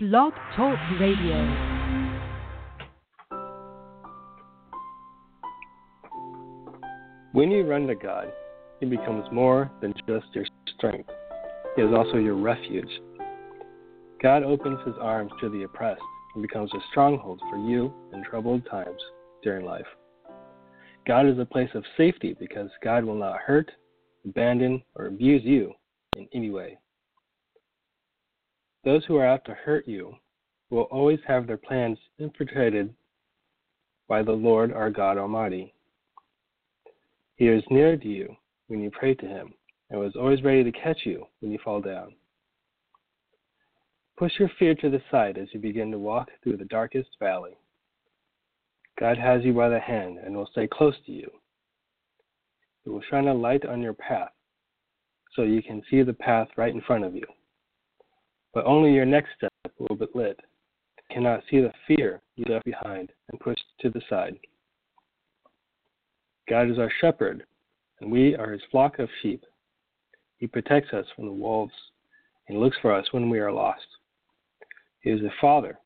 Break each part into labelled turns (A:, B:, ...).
A: Blog Talk Radio.
B: When you run to God, He becomes more than just your strength. He is also your refuge. God opens His arms to the oppressed and becomes a stronghold for you in troubled times during life. God is a place of safety because God will not hurt, abandon, or abuse you in any way. Those who are out to hurt you will always have their plans infiltrated by the Lord our God Almighty. He is near to you when you pray to Him and was always ready to catch you when you fall down. Push your fear to the side as you begin to walk through the darkest valley. God has you by the hand and will stay close to you. He will shine a light on your path so you can see the path right in front of you. But only your next step will be lit. Cannot see the fear you left behind and pushed to the side. God is our shepherd, and we are his flock of sheep. He protects us from the wolves and looks for us when we are lost. He is a father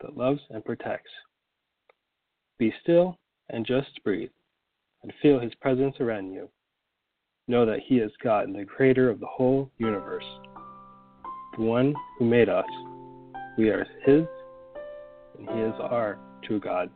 B: that loves and protects. Be still and just breathe and feel his presence around you. Know that he is God and the creator of the whole universe, the one who made us. We are his, and he is our true God.